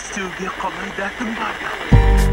still get coming back and.